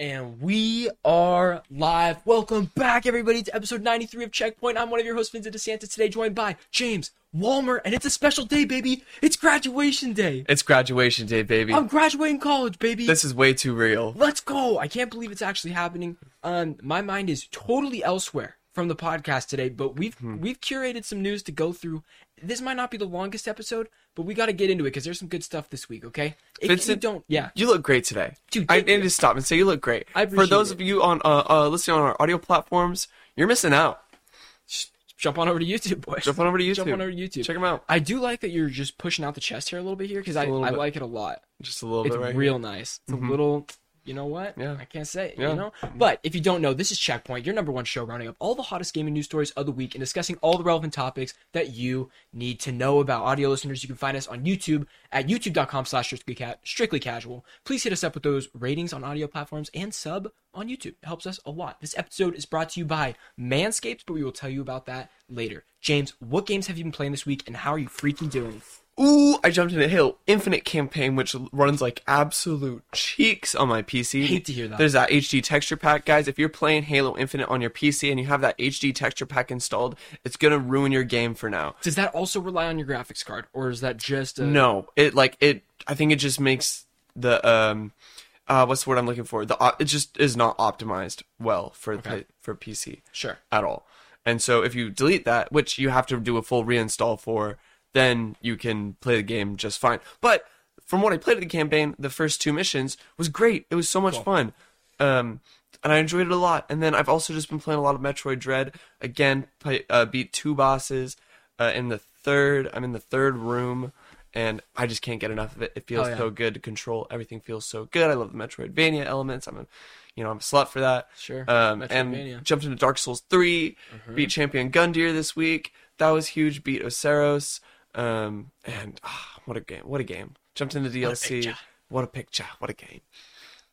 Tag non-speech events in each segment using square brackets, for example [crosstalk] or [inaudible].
And we are live. Welcome back, everybody, to episode 93 of Checkpoint. I'm one of your hosts, Vincent DeSanta, today joined by James Walmer, and it's a special day, baby. It's graduation day. It's graduation day, baby. I'm graduating college, baby. this is way too real. Let's go. I can't believe it's actually happening. Um, my mind is totally elsewhere from the podcast today, but we've Hmm. we've curated some news to go through. This might not be the longest episode, but we got to get into it because there's some good stuff this week. Okay, if you Vincent, don't, yeah, You look great today. Dude, I need to stop and say you look great. I For those it. of you on uh, uh, listening on our audio platforms, you're missing out. jump on over to YouTube, boys. Jump on over to YouTube. Jump on over to YouTube. Check them out. I do like that you're just pushing out the chest here a little bit here because I, I bit. like it a lot. Just a little It's bit right real here. nice. It's Mhm. a little, you know what? Yeah. I can't say Yeah. you know? But if you don't know, this is Checkpoint, your number one show rounding up all the hottest gaming news stories of the week and discussing all the relevant topics that you need to know about. Audio listeners, you can find us on YouTube at youtube.com slash strictly strictly casual. Please hit us up with those ratings on audio platforms and sub on YouTube. It helps us a lot. This episode is brought to you by Manscaped, but we will tell you about that later. James, what games have you been playing this week and how are you freaking doing? Ooh, I jumped into Halo Infinite campaign, which runs like absolute cheeks on my PC. Hate to hear that. There's that HD texture pack, guys. If you're playing Halo Infinite on your PC and you have that HD texture pack installed, it's gonna ruin your game for now. Does that also rely on your graphics card, or is that just a... No, it like it. I think it just makes the um, uh, what's the word I'm looking for? The op- it just is not optimized well for Okay. for PC Sure. at all. And so if you delete that, which you have to do a full reinstall for, then you can play the game just fine. But from what I played of the campaign, the first two missions was great. It was so much Cool. fun. Um, and I enjoyed it a lot. And then I've also just been playing a lot of Metroid Dread. Again, play, uh, beat two bosses. Uh, in the third, I'm in the third room, and I just can't get enough of it. It feels Oh, yeah. so good to control. Everything feels so good. I love the Metroidvania elements. I'm a, you know, I'm a slut for that. Sure. Um, and jumped into Dark Souls 3, beat Champion Gundyr this week. That was huge. Beat Oceiros. Um, and ah, what a game! What a game! Jumped into DLC. picture. What a picture! What a game!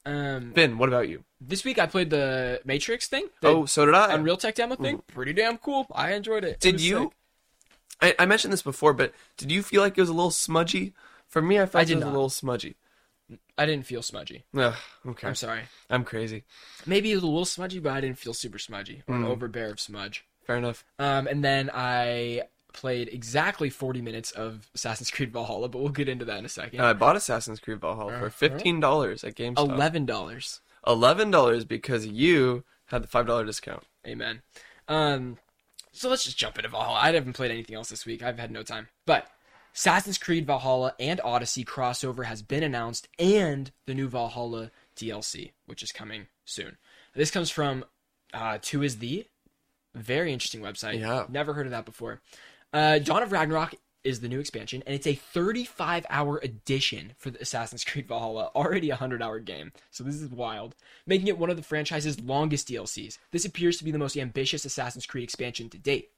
Um, Ben, what about you? this week I played the Matrix thing. The Oh, so did I. Unreal Tech demo thing. Pretty damn cool. I enjoyed it. It Did was you? I, I mentioned this before, but did you feel like it was a little smudgy? For me, I felt I it was not. a little smudgy. I didn't feel smudgy. Ugh, okay, I'm sorry. I'm crazy. Maybe it was a little smudgy, but I didn't feel super smudgy or an Mm. overbear of smudge. Fair enough. Um, and then I played exactly 40 minutes of Assassin's Creed Valhalla, but we'll get into that in a second. Uh, I bought Assassin's Creed Valhalla for Uh-huh. fifteen dollars at GameStop. Eleven dollars. Eleven dollars because you had the five dollar discount. Amen. Um, so let's just jump into Valhalla. I haven't played anything else this week. I've had no time. But Assassin's Creed Valhalla and Odyssey crossover has been announced, and the new Valhalla DLC, which is coming soon. This comes from uh, Two Is The, very interesting website. Yeah. never heard of that before. Uh, Dawn of Ragnarok is the new expansion, and it's a 35 hour edition for the Assassin's Creed Valhalla, already a 100 hour game. So this is wild, making it one of the franchise's longest DLCs. This appears to be the most ambitious Assassin's Creed expansion to date.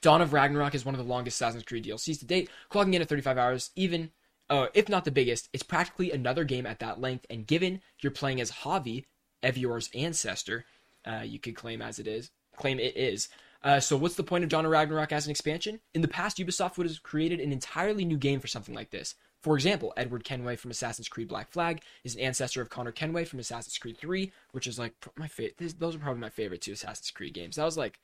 Dawn of Ragnarok is one of the longest Assassin's Creed DLCs to date, clocking in at 35 hours, even uh, if not the biggest, it's practically another game at that length. And given you're playing as Havi, Eivor's ancestor, uh, you could claim as it is, claim it is. Uh, so what's the point of Dawn of Ragnarok as an expansion? In the past, Ubisoft would have created an entirely new game for something like this. For example, Edward Kenway from Assassin's Creed Black Flag is an ancestor of Connor Kenway from Assassin's Creed 3, which is like my favorite. Those are probably my favorite two Assassin's Creed games. That was like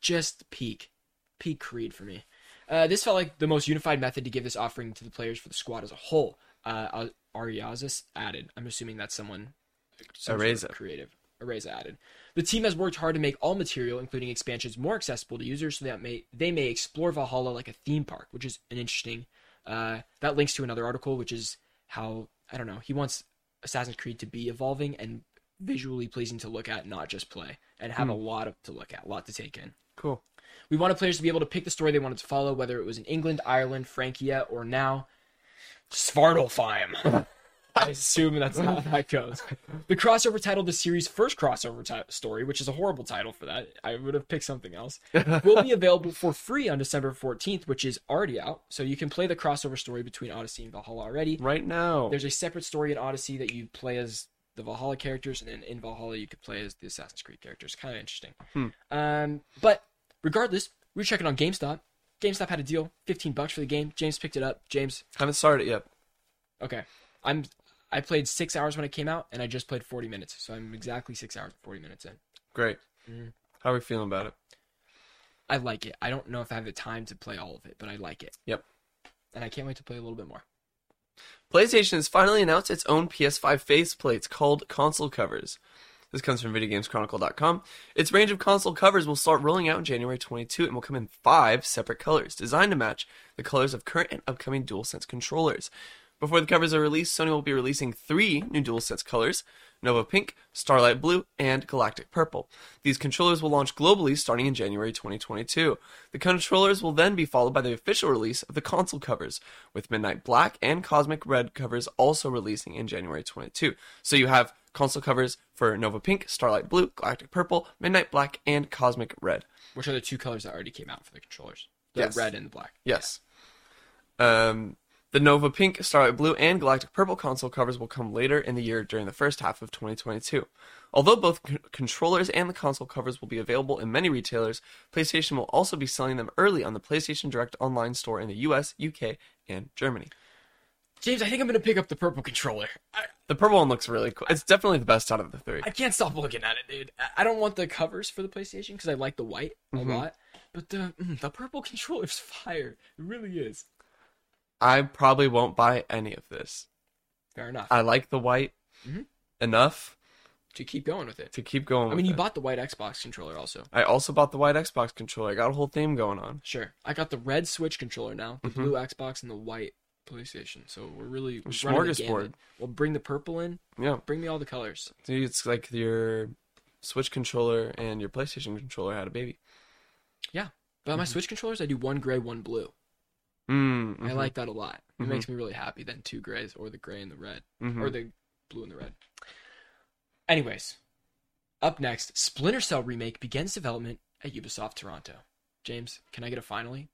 just peak, peak Creed for me. Uh, this felt like the most unified method to give this offering to the players for the squad as a whole. Uh, Ariazis added. I'm assuming that's someone some sort of creative. Areza added. The team has worked hard to make all material, including expansions, more accessible to users so that may they may explore Valhalla like a theme park, which is an interesting. Uh, that links to another article, which is how I don't know. He wants Assassin's Creed to be evolving and visually pleasing to look at, not just play, and have a lot of, to look at, a lot to take in. Cool. We wanted players to be able to pick the story they wanted to follow, whether it was in England, Ireland, Frankia, or now Svartalfheim. [laughs] [laughs] I assume that's not how that goes. The crossover title, the series' first crossover ti- story, which is a horrible title for that. I would have picked something else. [laughs] will be available for free on December 14th, which is already out. So you can play the crossover story between Odyssey and Valhalla already. Right now. There's a separate story in Odyssey that you play as the Valhalla characters, and then in Valhalla you could play as the Assassin's Creed characters. Kind of interesting. Hmm. Um, but regardless, we were checking on GameStop. GameStop had a deal, 15 bucks for the game. James picked it up. James, Haven't started it yet. okay, I'm I played six hours when it came out, and I just played 40 minutes, so I'm exactly six hours and 40 minutes in. Great. Mhm. How are we feeling about it? I like it. I don't know if I have the time to play all of it, but I like it. Yep. And I can't wait to play a little bit more. PlayStation has finally announced its own PS5 faceplates called console covers. This comes from VideoGamesChronicle.com. Its range of console covers will start rolling out in January 22 and will come in five separate colors, designed to match the colors of current and upcoming DualSense controllers. Before the covers are released, Sony will be releasing three new DualSense colors Nova Pink, Starlight Blue, and Galactic Purple. These controllers will launch globally starting in January 2022. The controllers will then be followed by the official release of the console covers, with Midnight Black and Cosmic Red covers also releasing in January 22. So you have console covers for Nova Pink, Starlight Blue, Galactic Purple, Midnight Black, and Cosmic Red. Which are the two colors that already came out for the controllers? The Yes. red and the black. Yes. Um, the Nova Pink, Starlight Blue, and Galactic Purple console covers will come later in the year during the first half of 2022. Although both c- controllers and the console covers will be available in many retailers, PlayStation will also be selling them early on the PlayStation Direct online store in the US, UK, and Germany. James, I think I'm gonna pick up the purple controller. I, The purple one looks really cool. It's definitely the best out of the three. I can't stop looking at it, dude. I- don't want the covers for the PlayStation because I like the white a Mhm. lot, but the mm, the purple controller's [laughs] fire. It really is. I probably won't buy any of this. Fair enough. I like the white Mhm. enough to keep going with it. to keep going. I mean, you bought the white Xbox controller also. I also bought the white Xbox controller. I got a whole theme going on. Sure. I got the red Switch controller now, the Mhm. blue Xbox, and the white PlayStation. So we're really running the smorgasbord. gamut. We'll bring the purple in. Yeah. Bring me all the colors. Dude, it's like your Switch controller and your PlayStation controller had a baby. Yeah. But on my Switch controllers, I do one gray, one blue. Mm, I like that a lot. It Mhm. makes me really happy. Then two grays, or the gray and the red, hmm or the blue and the red. Anyways, up next, Splinter Cell remake begins development at Ubisoft Toronto. James, can I get a finally?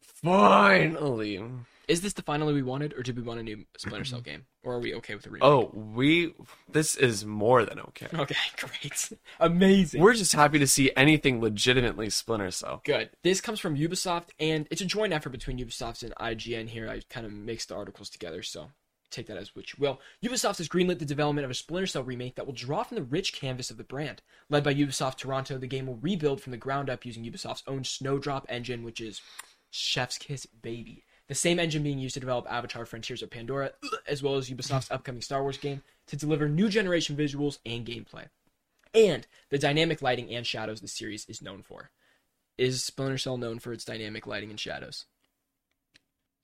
Finally. Is this the finally we wanted, or did we want a new Splinter Cell [clears throat] game, or are we okay with the remake? Oh, we. This is more than okay. [laughs] okay, great, amazing. We're just happy to see anything legitimately Splinter Cell. Good. This comes from Ubisoft, and it's a joint effort between Ubisoft and IGN here. I kind of mixed the articles together, so take that as which you will. Ubisoft has greenlit the development of a Splinter Cell remake that will draw from the rich canvas of the brand. Led by Ubisoft Toronto, the game will rebuild from the ground up using Ubisoft's own Snowdrop engine, which is Chef's Kiss Baby. The same engine being used to develop Avatar Frontiers of Pandora, [clears throat] as well as Ubisoft's upcoming Star Wars game, to deliver new generation visuals and gameplay. And the dynamic lighting and shadows the series is known for. Is Splinter Cell known for its dynamic lighting and shadows?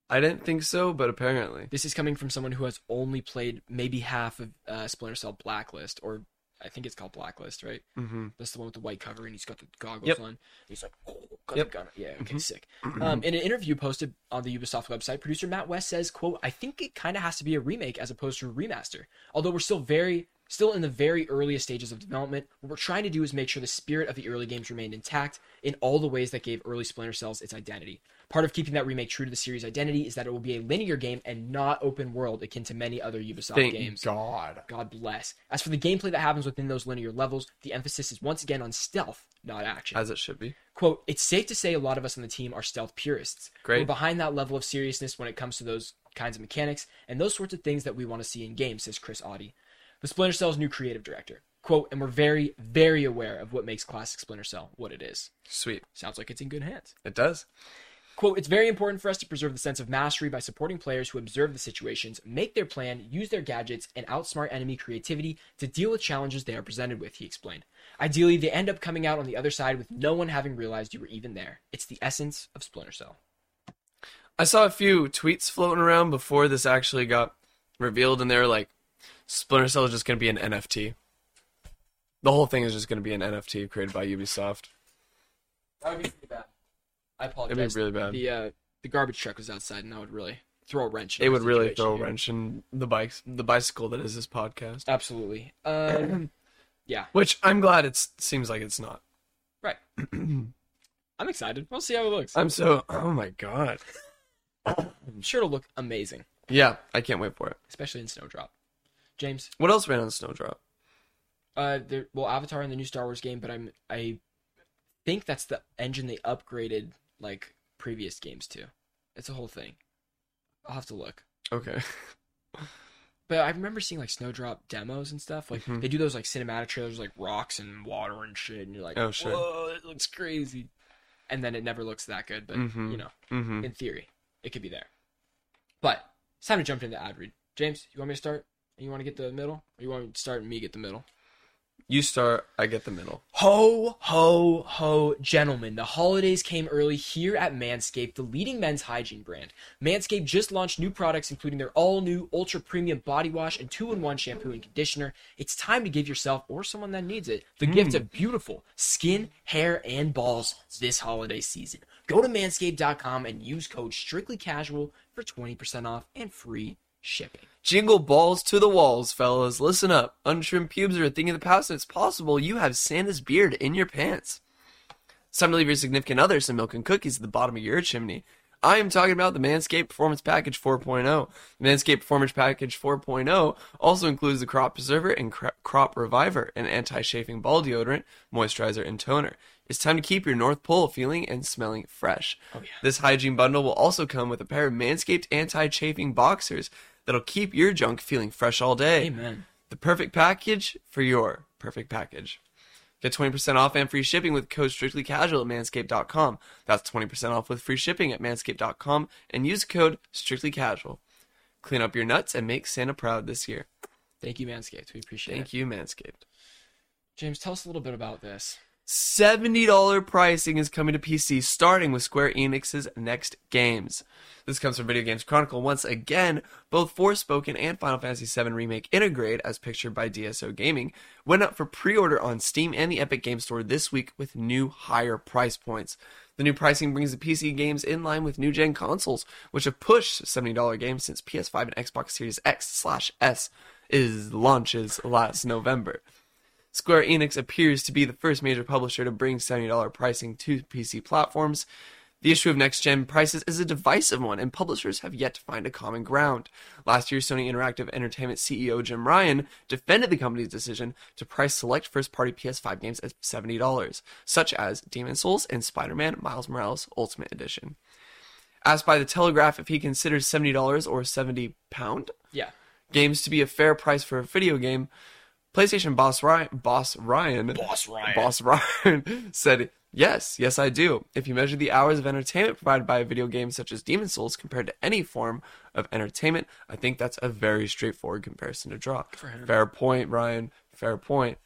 I didn't think so, but apparently. This is coming from someone who has only played maybe half of uh, Splinter Cell Blacklist, or I think it's called Blacklist, right? Mm-hmm. That's the one with the white cover, and he's got the goggles Yep. on. He's like, oh, got Yep. the gun. Yeah, okay, Mhm. sick. [clears throat] Um, in an interview posted on the Ubisoft website, producer Matt West says, "quote I think it kind of has to be a remake as opposed to a remaster. Although we're still very, still in the very earliest stages of development, what we're trying to do is make sure the spirit of the early games remained intact in all the ways that gave early Splinter Cells its identity. Part of keeping that remake true to the series' identity is that it will be a linear game and not open world akin to many other Ubisoft Thank games. God. God bless. As for the gameplay that happens within those linear levels, the emphasis is once again on stealth, not action. As it should be. Quote, it's safe to say a lot of us on the team are stealth purists. Great. We're behind that level of seriousness when it comes to those kinds of mechanics and those sorts of things that we want to see in games, says Chris Auty, the Splinter Cell's new creative director. Quote, and we're very, very aware of what makes classic Splinter Cell what it is. Sweet. Sounds like it's in good hands. It does. Quote, it's very important for us to preserve the sense of mastery by supporting players who observe the situations, make their plan, use their gadgets, and outsmart enemy creativity to deal with challenges they are presented with, he explained. Ideally, they end up coming out on the other side with no one having realized you were even there. It's the essence of Splinter Cell. I saw a few tweets floating around before this actually got revealed, and they were like, Splinter Cell is just going to be an NFT. The whole thing is just going to be an NFT created by Ubisoft. That would be pretty bad. I It'd apologize. be really bad. The uh, the garbage truck was outside, and that would really throw a wrench. in It would really throw a here. wrench in the bikes, the bicycle that is this podcast. Absolutely. Um, [clears throat] yeah. Which I'm glad it seems like it's not. right. [clears throat] I'm excited. We'll see how it looks. I'm so. Oh my god. I'm [coughs] sure it'll look amazing, Yeah, I can't wait for it. especially in Snowdrop. James, What else ran on Snowdrop? Uh, there, well, Avatar in the new Star Wars game, but I'm I think that's the engine they upgraded like previous games too. It's a whole thing. I'll have to look. Okay. [laughs] But I remember seeing like Snowdrop demos and stuff. Like Mhm. they do those like cinematic trailers, like rocks and water and shit, and you're like, Oh, sure. whoa, it looks crazy. And then it never looks that good, but Mhm. you know, Mm-hmm. in theory, it could be there. But it's time to jump into the ad read. James, you want me to start? You want to get the middle, or you want me to start and me get the middle? You start. I get the middle. Ho, ho, ho, gentlemen. The holidays came early here at Manscaped, the leading men's hygiene brand. Manscaped just launched new products, including their all new ultra premium body wash and two in one shampoo and conditioner. It's time to give yourself or someone that needs it the gift mm. of beautiful skin, hair, and balls this holiday season. Go to manscaped.com and use code strictly casual for 20% off and free shipping. Jingle balls to the walls, fellas. Listen up. Untrimmed pubes are a thing of the past, and it's possible you have Santa's beard in your pants. It's time to leave your significant other some milk and cookies at the bottom of your chimney. I am talking about the Manscaped Performance Package 4.0. The Manscaped Performance Package 4.0 also includes the Crop Preserver and Cro- Crop Reviver, an anti-chafing ball deodorant, moisturizer, and toner. It's time to keep your North Pole feeling and smelling fresh. Oh, yeah. This hygiene bundle will also come with a pair of Manscaped anti-chafing boxers that'll keep your junk feeling fresh all day. Amen. The perfect package for your perfect package. Get 20% off and free shipping with code strictly casual at manscaped.com. That's 20% off with free shipping at manscaped.com and use code strictly casual. Clean up your nuts and make Santa proud this year. Thank you, Manscaped. We appreciate it. Thank you, Manscaped. James, tell us a little bit about this. $70 pricing is coming to PC, starting with Square Enix's next games. This comes from Video Games Chronicle. Once again, both Forspoken and Final Fantasy VII Remake Intergrade, as pictured by DSO Gaming, went up for pre order on Steam and the Epic Game Store this week with new higher price points. The new pricing brings the PC games in line with new gen consoles, which have pushed $70 games since PS5 and Xbox Series X slash S is launches last November. Square Enix appears to be the first major publisher to bring $70 pricing to PC platforms. The issue of next gen prices is a divisive one, and publishers have yet to find a common ground. Last year, Sony Interactive Entertainment CEO Jim Ryan defended the company's decision to price select first party PS5 games at $70, such as Demon's Souls and Spider Man Miles Morales Ultimate Edition. Asked by The Telegraph if he considers $70 or 70 pound Yeah. games to be a fair price for a video game, PlayStation boss Ryan, boss Ryan, Boss Ryan. boss Ryan [laughs] said, "Yes, yes, I do. If you measure the hours of entertainment provided by a video game such as Demon's Souls compared to any form of entertainment, I think that's a very straightforward comparison to draw. Fair point, Ryan. Fair point."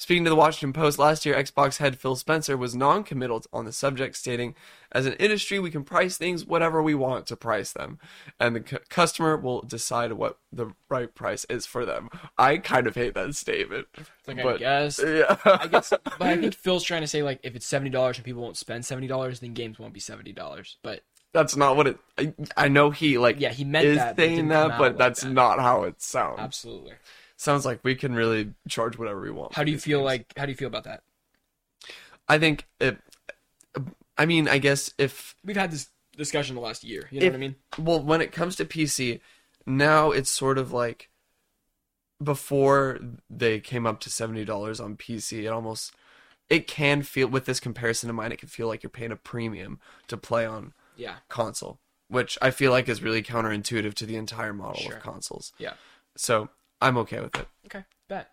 Speaking to the Washington Post last year, Xbox head Phil Spencer was non committal on the subject, stating, As an industry, we can price things whatever we want to price them, and the cu- customer will decide what the right price is for them. I kind of hate that statement. Like, I guess. Yeah. I guess, but I think [laughs] Phil's trying to say like if it's seventy dollars and people won't spend seventy dollars, then games won't be seventy dollars. But that's not what it. I, I know he, like, yeah, he meant is that. saying didn't that, but like that's that. not how it sounds. absolutely. Sounds like we can really charge whatever we want. How do you feel games. like? How do you feel about that? I think it. I mean, I guess if We've had this discussion the last year. You know If- what I mean? well when it comes to pc now it's sort of like before they came up to $70 on pc it almost it can feel with this comparison in mind it can feel like you're paying a premium to play on Yeah. console which i feel like is really counterintuitive to the entire model Sure. of consoles Yeah. so i'm okay with it Okay. Bet.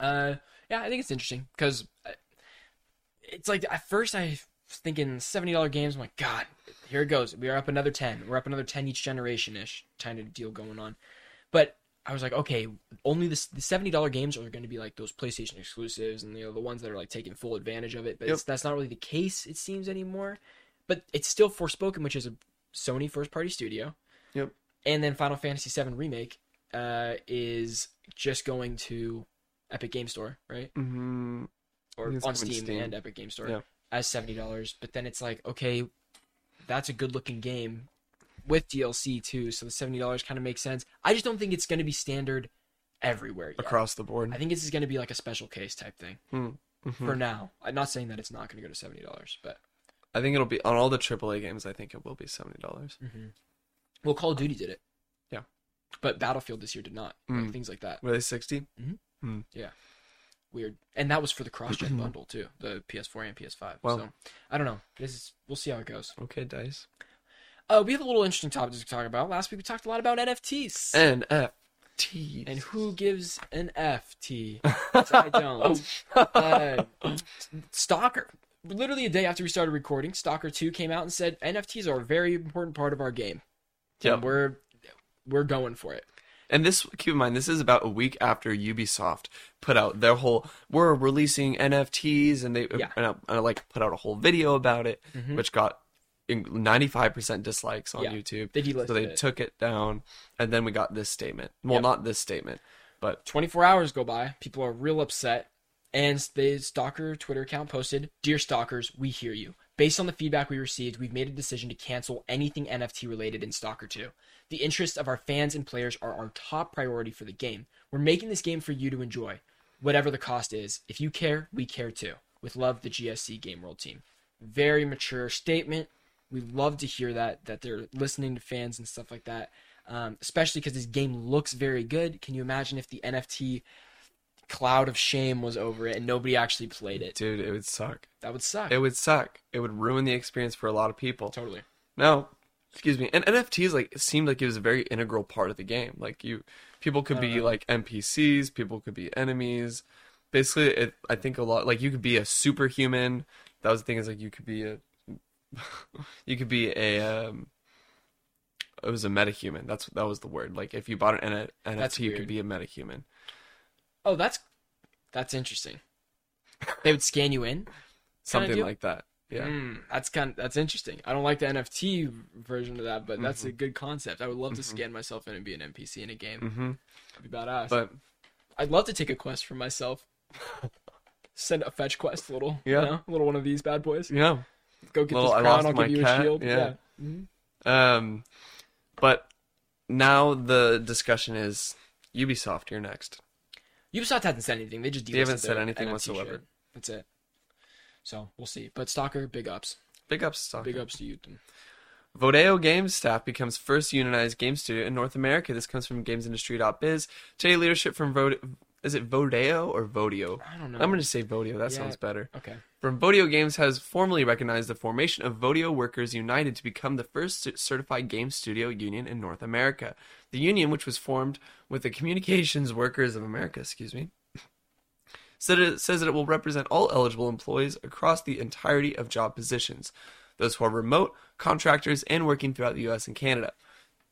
Uh, yeah, I think it's interesting because it's like at first I was thinking seventy dollar games. I'm like, God, here it goes. We are up another ten. We're up another ten each generation ish kind of deal going on. But I was like, okay, only this, the seventy dollar games are going to be like those PlayStation exclusives and you know the ones that are like taking full advantage of it. But it's, that's not really the case it seems anymore. But it's still Forspoken, which is a Sony first party studio. Yep. And then Final Fantasy VII remake uh, is just going to Epic Game Store, right? mm-hmm. Or on Steam, Steam. and Epic Game Store Yeah. as seventy dollars. But then it's like, okay, that's a good looking game with DLC too, so the seventy dollars kind of makes sense. I just don't think it's going to be standard everywhere yet. across the board I think this is going to be like a special case type thing Mhm. for now. I'm not saying that it's not going to go to seventy dollars, but i think it'll be on all the aaa games i think it will be $70 well, Call of Duty did it. But Battlefield this year did not. Like, Mm. things like that. were they 60 Yeah, Weird, and that was for the cross-gen [clears throat] bundle too, the PS4 and PS5. Wow. So I don't know. This is we'll see how it goes. okay dice Uh, we have a little interesting topic to talk about. Last week we talked a lot about NFTs. nft NFTs. And who gives an FT? [laughs] I don't. Uh, Stalker. Literally a day after we started recording, Stalker 2 came out and said NFTs are a very important part of our game. Yeah. We're we're going for it. And this, keep in mind, this is about a week after Ubisoft put out their whole. We're releasing NFTs, and they Yeah. and, I, and like put out a whole video about it, Mhm. which got ninety five percent dislikes on Yeah. YouTube. They so they it. took it down, and then we got this statement. Well, Yep. not this statement, but 24 hours go by. People are real upset. And the Stalker Twitter account posted, Dear Stalkers, we hear you. Based on the feedback we received, we've made a decision to cancel anything NFT related in Stalker 2. The interests of our fans and players are our top priority for the game. We're making this game for you to enjoy, whatever the cost is. If you care, we care too. With love, the GSC Game World team. Very mature statement. We love to hear that that they're listening to fans and stuff like that. Um, especially because this game looks very good. Can you imagine if the NFT cloud of shame was over it and nobody actually played it? dude, it would suck. That would suck. It would suck. It would ruin the experience for a lot of people. totally. No, excuse me. And NFTs like it seemed like it was a very integral part of the game. Like you, people could be know. like NPCs, people could be enemies. Basically, it, I think a lot like you could be a superhuman. That was the thing is like you could be a, [laughs] you could be a. Um, it was a metahuman. That's that was the word. Like if you bought an N- NFT, you could be a metahuman. Oh, that's that's interesting. They would scan you in. Something like that. Yeah. Mm, that's kind. of, that's interesting. I don't like the NFT version of that, but that's Mm-hmm. a good concept. I would love to scan myself in and be an NPC in a game. Mm-hmm. That'd be badass. But I'd love to take a quest for myself. [laughs] Send a fetch quest, little. Yeah. You know, little one of these bad boys. yeah. Go get Little, this crown. I'll give you cat, a shield. yeah. Mhm. Um, but now the discussion is Ubisoft. You're next. Ubisoft hasn't said anything. They just They haven't said anything NFT whatsoever. shit. That's it. So we'll see. But Stalker, big ups. Big ups, Stalker. Big ups to you. Vodeo Games staff becomes first unionized game studio in North America. This comes from GamesIndustry.biz. Today, leadership from Vode- is it Vodeo or Vodio? I don't know. I'm gonna say Vodio. That Yeah. sounds better. Okay. From Vodio Games has formally recognized the formation of Vodio Workers United to become the first certified game studio union in North America. The union, which was formed with the Communications Workers of America, excuse me, said it says that it will represent all eligible employees across the entirety of job positions, those who are remote, contractors, and working throughout the U.S. and Canada.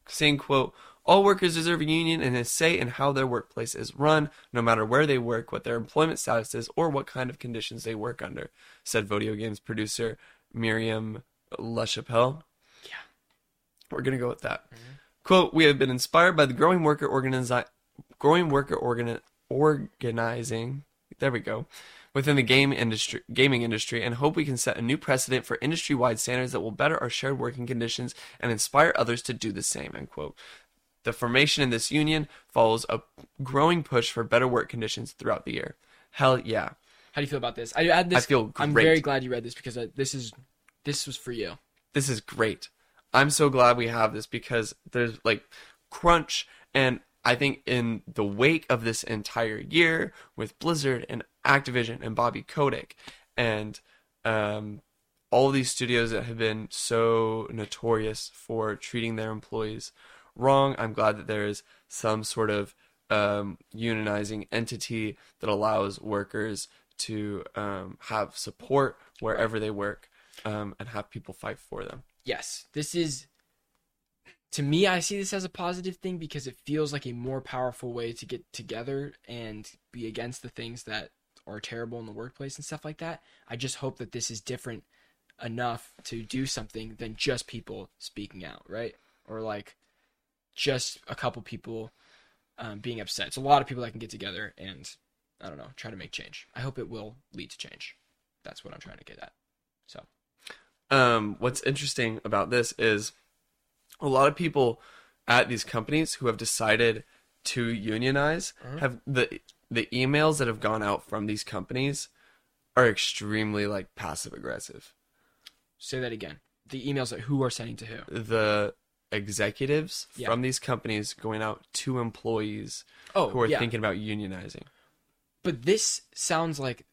Saying, "quote All workers deserve a union and a say in how their workplace is run, no matter where they work, what their employment status is, or what kind of conditions they work under," said Vodio Games producer Miriam LaChapelle. Yeah. We're gonna go with that. Mm-hmm. Quote: We have been inspired by the growing worker organizi- growing worker organi- organizing. There we go. Within the game industry, gaming industry, and hope we can set a new precedent for industry-wide standards that will better our shared working conditions and inspire others to do the same. End quote. The formation in this union follows a growing push for better work conditions throughout the year. Hell yeah! How do you feel about this? I had this. I feel I'm very glad you read this because this is this was for you. this is great. I'm so glad we have this because there's like crunch and I think in the wake of this entire year with Blizzard and Activision and Bobby Kotick and um, all these studios that have been so notorious for treating their employees wrong, I'm glad that there is some sort of um, unionizing entity that allows workers to um, have support wherever they work um, and have people fight for them. Yes, this is. To me, I see this as a positive thing because it feels like a more powerful way to get together and be against the things that are terrible in the workplace and stuff like that. I just hope that this is different enough to do something than just people speaking out, right? Or like just a couple people um, being upset. It's a lot of people that can get together and I don't know, try to make change. I hope it will lead to change. That's what I'm trying to get at. So um, what's interesting about this is a lot of people at these companies who have decided to unionize have the the emails that have gone out from these companies are extremely like passive aggressive. say that again. The emails that who are sending to who? The executives Yeah. from these companies going out to employees Oh, who are yeah. thinking about unionizing. But this sounds like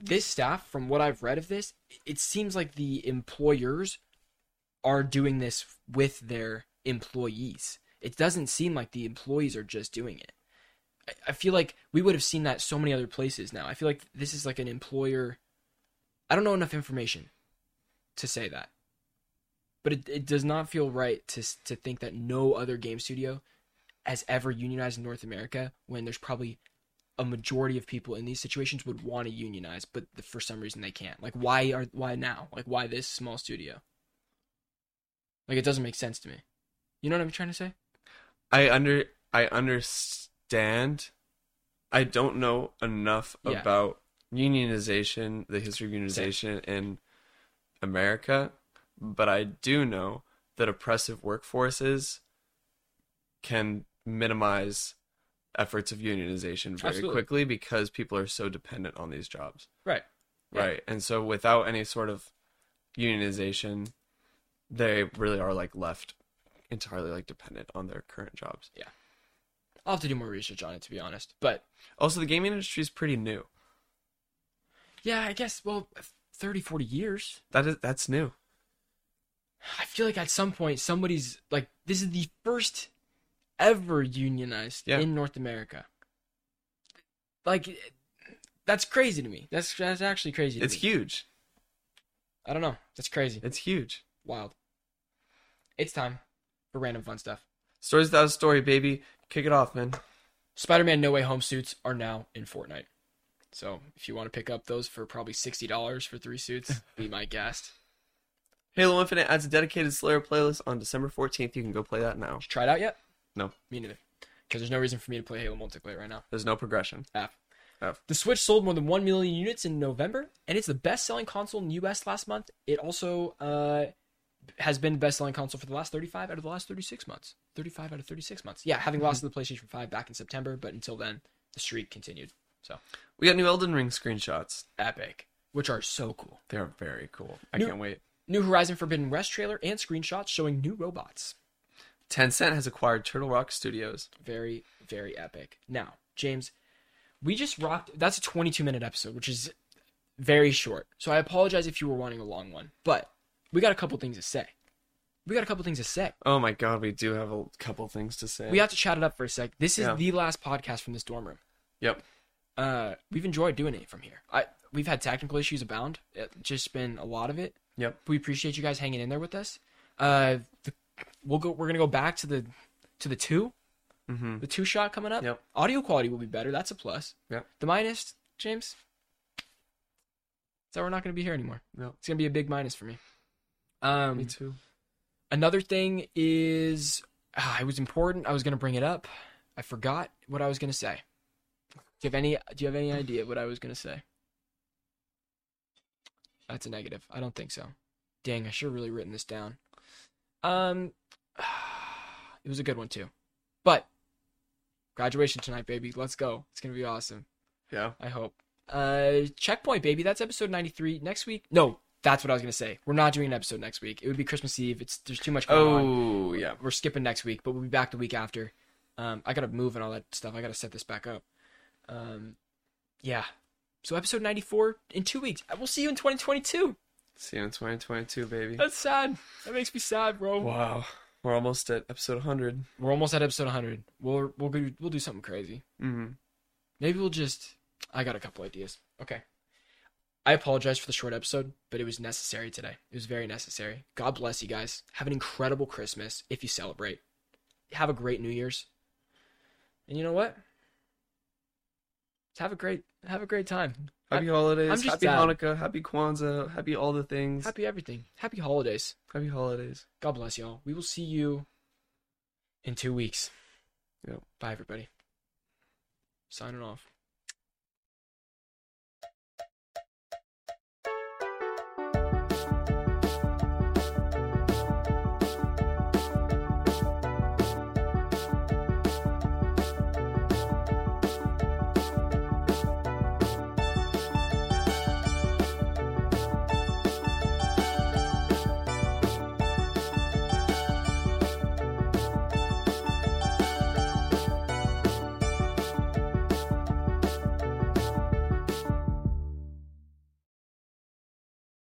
this staff, from what I've read of this, it seems like the employers are doing this with their employees. It doesn't seem like the employees are just doing it. I, I feel like we would have seen that so many other places now. I feel like this is like an employer. I don't know enough information to say that, but it, it does not feel right to to think that no other game studio has ever unionized in North America when there's probably a majority of people in these situations would want to unionize, but the, for some reason they can't. Like, why are why now? Like, why this small studio? Like, it doesn't make sense to me. You know what I'm trying to say? I under I understand. I don't know enough Yeah. about unionization, the history of unionization in America, but I do know that oppressive workforces can minimize efforts of unionization very Absolutely. quickly because people are so dependent on these jobs. Right. Yeah. Right. And so without any sort of unionization, they really are like left entirely like dependent on their current jobs. Yeah. I'll have to do more research on it to be honest. But Also, the gaming industry is pretty new. yeah, I guess well, 30, 40 years. That is that's new. I feel like at some point somebody's like this is the first ever unionized Yeah. in North America. Like that's crazy to me. That's that's actually crazy. To It's me. huge. I don't know. That's crazy. It's huge. Wild. It's time for random fun stuff. Stories without a story, baby. Kick it off, man. Spider-Man No Way Home suits are now in Fortnite. So if you want to pick up those for probably sixty dollars for three suits, be my guest. Halo Infinite adds a dedicated Slayer playlist on December 14th. You can go play that now. Did you try it out yet? No. Me neither. Because there's no reason for me to play Halo multiplayer right now. There's no progression. F. F. The Switch sold more than 1 million units in November, and it's the best selling console in the US last month. It also uh, has been the best selling console for the last 35 out of the last 36 months. 35 out of 36 months. Yeah, having lost to the PlayStation 5 back in September, but until then, the streak continued. So, We got new Elden Ring screenshots. epic. Which are so cool. They are very cool. I New- can't wait. New Horizon Forbidden West trailer and screenshots showing new robots. Tencent has acquired Turtle Rock Studios. Very, very epic. Now, James, we just rocked. That's a 22 minute episode, which is very short. So I apologize if you were wanting a long one, but we got a couple things to say. We got a couple things to say. Oh my god, we do have a couple things to say. We have to chat it up for a sec. This is Yeah. the last podcast from this dorm room. Yep. Uh, we've enjoyed doing it from here. I we've had technical issues abound. It's just been a lot of it. Yep. We appreciate you guys hanging in there with us. Uh, the, we'll go. We're gonna go back to the to the two, Mm-hmm. the two shot coming up. Yep. Audio quality will be better. That's a plus. Yep. The minus, James. So we're not gonna be here anymore. Yep. It's gonna be a big minus for me. Um, Me too. Another thing is, ah, it was important. I was gonna bring it up. I forgot what I was gonna say. Do you have any? Do you have any idea what I was gonna say? That's a negative. I don't think so. Dang, I should have really written this down. Um, [sighs] it was a good one too. But graduation tonight, baby. Let's go. It's gonna be awesome. Yeah. I hope. Uh, checkpoint, baby. That's episode ninety three. Next week. No, that's what I was gonna say. We're not doing an episode next week. It would be Christmas Eve. It's there's too much going on. Oh yeah. We're skipping next week, but we'll be back the week after. Um, I gotta move and all that stuff. I gotta set this back up. Um, yeah. So episode ninety four in two weeks. I will see you in twenty twenty two. See you in 2022, baby. That's sad. That makes me sad, bro. Wow. We're almost at episode 100. We're almost at episode one hundred. We'll we'll do, we'll do something crazy. Mm-hmm. Maybe we'll just. I got a couple ideas. Okay. I apologize for the short episode, but it was necessary today. It was very necessary. God bless you guys. Have an incredible Christmas if you celebrate. Have a great New Year's. And you know what? Have a great have a great time. Happy holidays. Happy sad. Hanukkah. Happy Kwanzaa. Happy all the things. Happy everything. Happy holidays. happy holidays. God bless y'all. We will see you in two weeks. Yep. Bye everybody. Signing off.